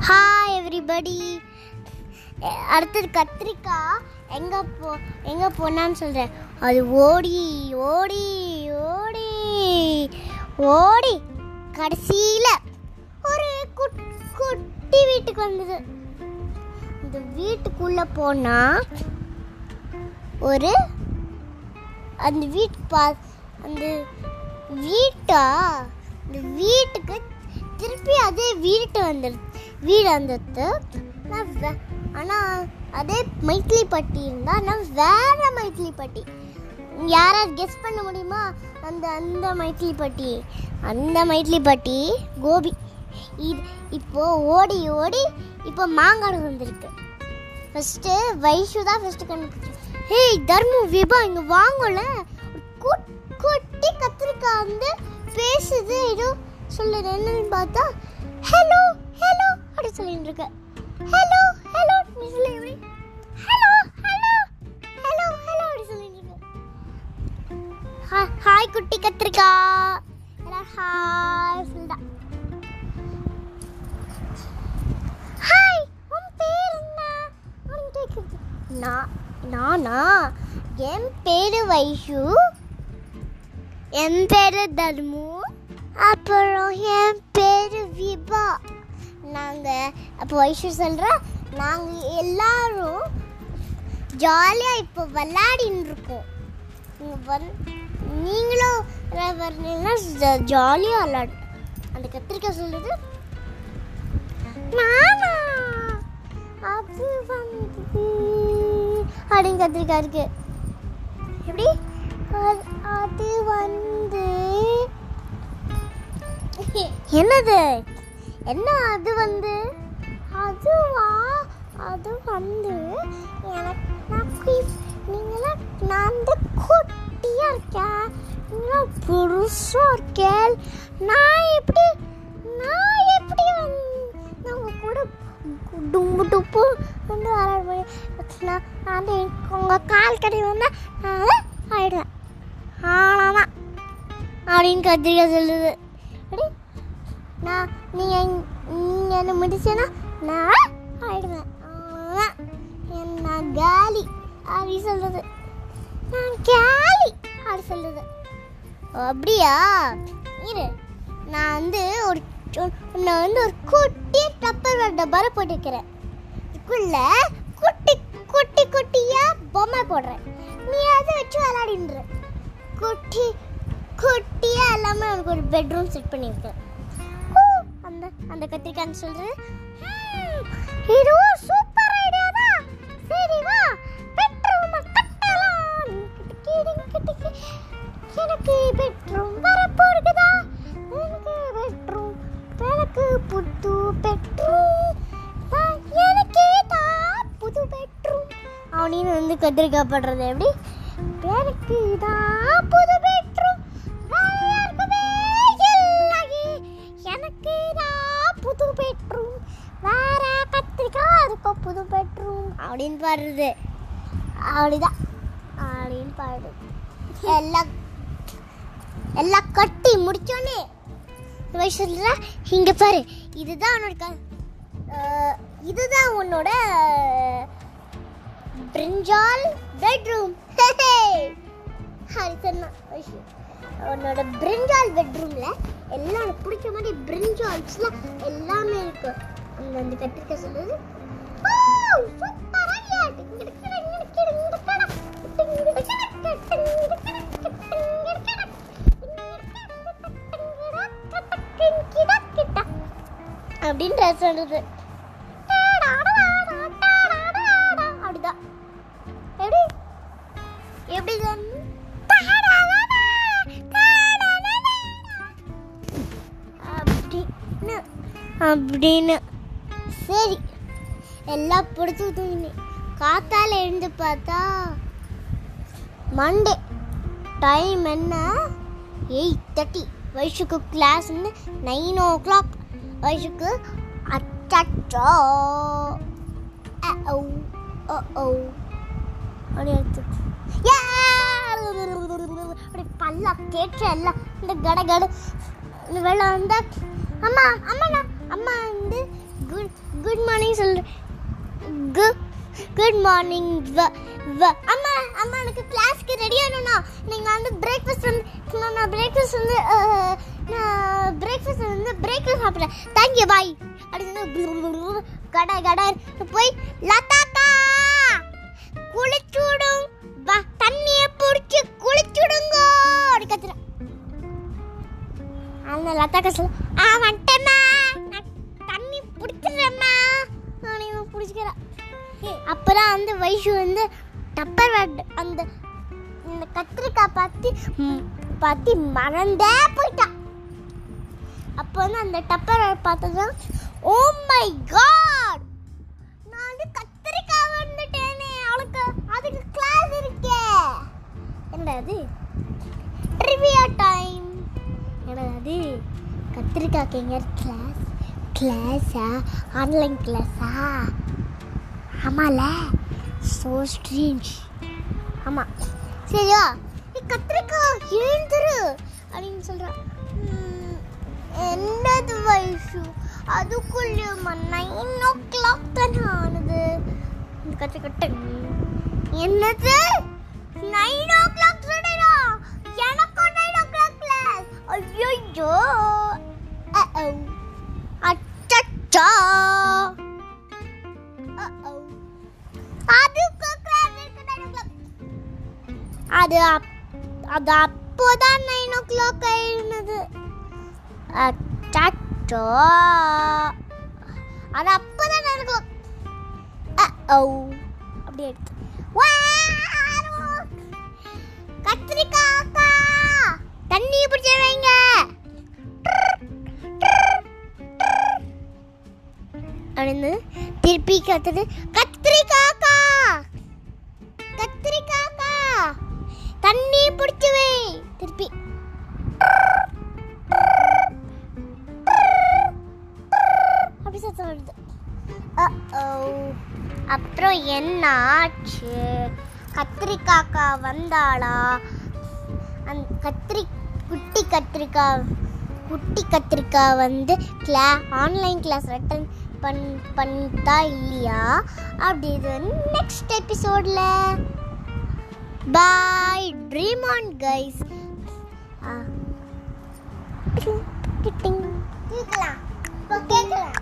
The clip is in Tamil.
ஹாய் எவ்ரிபடி அடுத்தது கத்திரிக்காய் எங்கே போ எங்கே போனான்னு சொல்கிறேன் அது ஓடி ஓடி ஓடி ஓடி. கடைசியில் ஒரு குட் குட்டி வீட்டுக்கு வந்தது. இந்த வீட்டுக்குள்ளே போனால் ஒரு அந்த வீட்டு பா அந்த வீட்டா அந்த வீட்டுக்கு திருப்பி அதே வீட்டு வந்துடுது வீடு வந்துட்டு நான் வே ஆனால் அதே மைத்திலிப்பட்டி இருந்தால் நான் வேற மைத்திலிப்பட்டி. யாராவது கெஸ் பண்ண முடியுமா? அந்த அந்த மைத்திலிப்பட்டி. அந்த மைத்திலிப்பட்டி கோபி. இது இப்போ ஓடி ஓடி இப்போ மாங்காடு வந்திருக்கு. ஃபஸ்ட்டு வைஷு தான் ஃபஸ்ட்டு கண்டு ஹேய் தர்மு விபா இங்கே வாங்கல. கொட்டி கத்திரிக்காய் வந்து பேசுது. ஏதோ சொல்லுது என்னன்னு பார்த்தா ஹலோ சொல்லிட்டு இருக்கு ஹலோ ஹலோ நீ எப்படி ஹலோ ஹலோ ஹலோ ஹலோ அப்படி சொல்லிட்டு இருக்கு ஹாய் குட்டி கத்திரிக்கா. எல்லாரும் ஹாய் சொல்லுதா ஹாய் உன் பேர் என்ன? அப்படின்னு கேக்குது. நான் நானா? என் பேர் வைஷு. என் பேர் தர்மு. அப்புறம் என் பேர் விபா. நாங்கள் அப்போ வைஷு சொல்கிறோம் நாங்கள் எல்லாரும் ஜாலியாக இப்போ விளையாடின்னு இருக்கோம். நீங்களும் வரீங்கன்னா ஜாலியாக விளையாடு. அந்த கத்திரிக்காய் சொல்லுது நானா? அது வந்து அப்படின்னு கத்திரிக்காய் இருக்கு. எப்படி? அது- அது வந்து என்னது? என்ன அது வந்து? அதுவா? அது வந்து எனக்கு நான் நீங்களாம் நான் வந்து குட்டியாக இருக்கேன். நீங்களாம் பெருசா இருக்கேன் நான் எப்படி நான் எப்படி வந்து நான் உங்கள் கூட டும்பு டுப்பு வந்து வர முடியும். நான் வந்து உங்கள் கால் கடை வந்தால் நான் ஆயிடுவேன். ஆனாதான் அப்படின்னு கத்திரிக்காய் சொல்லுது. அப்படி நான் நீங்கள் நீங்கள் என்ன முடிச்சேன்னா நான் ஆயிடுவேன். அவ்வளோதான் நான் காலி அப்படி சொல்கிறது நான் காலி அப்படி சொல்லுது அப்படியா? இரு. நான் வந்து ஒரு நான் வந்து ஒரு குட்டி டப்பர் டப்பார போட்டுக்கிறேன். இதுக்குள்ள குட்டி குட்டி குட்டியா பொம்மை போடுறேன். நீ அதை வச்சு விளையாடின்ற குட்டி குட்டியா எல்லாமே உனக்கு ஒரு பெட்ரூம் செட் பண்ணியிருக்கேன் அந்த அந்த சொல்கிறது சொல்றது இதுவும் சூப்பர் ஐடியா தான். சரி வா பெட்ரூம் கட்டலாம். எனக்கு பெட்ரூம் வரப்போகுதா எனக்கு பெட்ரூம் எனக்கு புது பெட்ரூம் எனக்கே தான் புது பெட்ரூம் அவனின்னு வந்து கத்திரிக்காய் படுறது எப்படி? எனக்கு தான் பாடுறது அப்படிதான் அப்படின்னு பாடு. எல்லாம் எல்லாம் கட்டி முடிச்சோன்னே வயசுல இங்க பாரு இதுதான் உன்னோட க- இதுதான் உன்னோட பிரிஞ்சால் பெட்ரூம் வைஷு உன்னோட பிரிஞ்சால் பெட்ரூம்ல எல்லாம் பிடிச்ச மாதிரி பிரிஞ்சால்ஸ்லாம் எல்லாமே இருக்கு அந்த அந்த கத்திரிக்காய் சொல்லுது "Wow, super அப்படிதான். எப்படி? எப்படி அப்படின்னு. அப்படின்னு. சரி. எல்லாம் பிடிச்சி தூங்கினேன். காத்தால எழுந்து பார்த்தா மண்டே டைம் என்ன? எயிட் தேர்ட்டி வயசுக்கு கிளாஸ் வந்து நைன் ஓ கிளாக் வயசுக்கு அச்சச்சோ. ஓ ஓ ஓ. அப்படியே அப்படி பல்லா கேட்டு எல்லாம் இந்த கட கட. இந்த வெள்ளம் வந்தா அம்மா அம்மா அம்மா வந்து குட் குட் மார்னிங் சொல்கிறேன் குட் குட் மார்னிங் வ வ. அம்மா அம்மா எனக்கு கிளாஸ்க்கு ரெடி ஆகணும்னா நீங்கள் வந்து பிரேக்ஃபாஸ்ட் வந்து நான் பிரேக்ஃபாஸ்ட் வந்து நான் பிரேக்ஃபாஸ்ட் வந்து பிரேக்ஃபாஸ்ட் சாப்பிட்றேன். தேங்க்யூ பாய் அப்படின்னு கடை கடை போய் லதாக்கா குளிச்சுடும். வா தண்ணியை பிடிச்சி குளிச்சுடுங்க அப்படி கத்துறேன். அந்த லதாக்கா சொல்ல ஐஷு வந்து டப்பர் அந்த இந்த கத்திரிக்காய் பார்த்து பார்த்து மறந்தே போயிட்டான் அப்போ வந்து அந்த டப்பர் பார்த்ததும் ஓ மை காட் நான் வந்து கத்திரிக்காய் வந்துட்டேனே அவளுக்கு அதுக்கு கிளாஸ் இருக்கே. என்னது? ட்ரிவியா டைம் என்னது? கத்திரிக்காய்க்கு எங்க கிளாஸ் கிளாஸா ஆன்லைன் கிளாஸா ஆமால? ஸோ ஸ்ட்ரீஞ்ச் ஆமாம் சரியா நீ கத்திரிக்காய் எழுந்துரு அப்படின்னு சொல்கிறான் என்னது வயசு? அதுக்குள்ளேயுமா நைன் ஓ கிளாக் தானே ஆனது. இந்த கத்திரிக்கட்டை என்னது? அது அப்- அது அப்போதான் நைன் ஓ கிளாக் ஆயிருந்தது அச்சோ அது அப்போதான் நைன் ஓ கிளாக் ஓ அப்படி எடுத்து கத்திரிக்காய் தண்ணி பிடிச்ச வைங்க. அப்படின்னு திருப்பி கத்துது. பிடிச்சவே திருப்பி. அப்படி சத்தம் வருது அப்புறம் என்ன ஆச்சு கத்திரிக்காக்கா வந்தாளா? அந்த கத்திரி குட்டி கத்திரிக்காய் குட்டி கத்திரிக்காய் வந்து கிளா ஆன்லைன் கிளாஸ் அட்டன் பண் பண்ணிட்டா இல்லையா? அப்படி இது நெக்ஸ்ட் எபிசோடில் பாய் ட்ரீம் ஆன் கைஸ் கேட்கலாம். இப்போ கேட்கலாம்.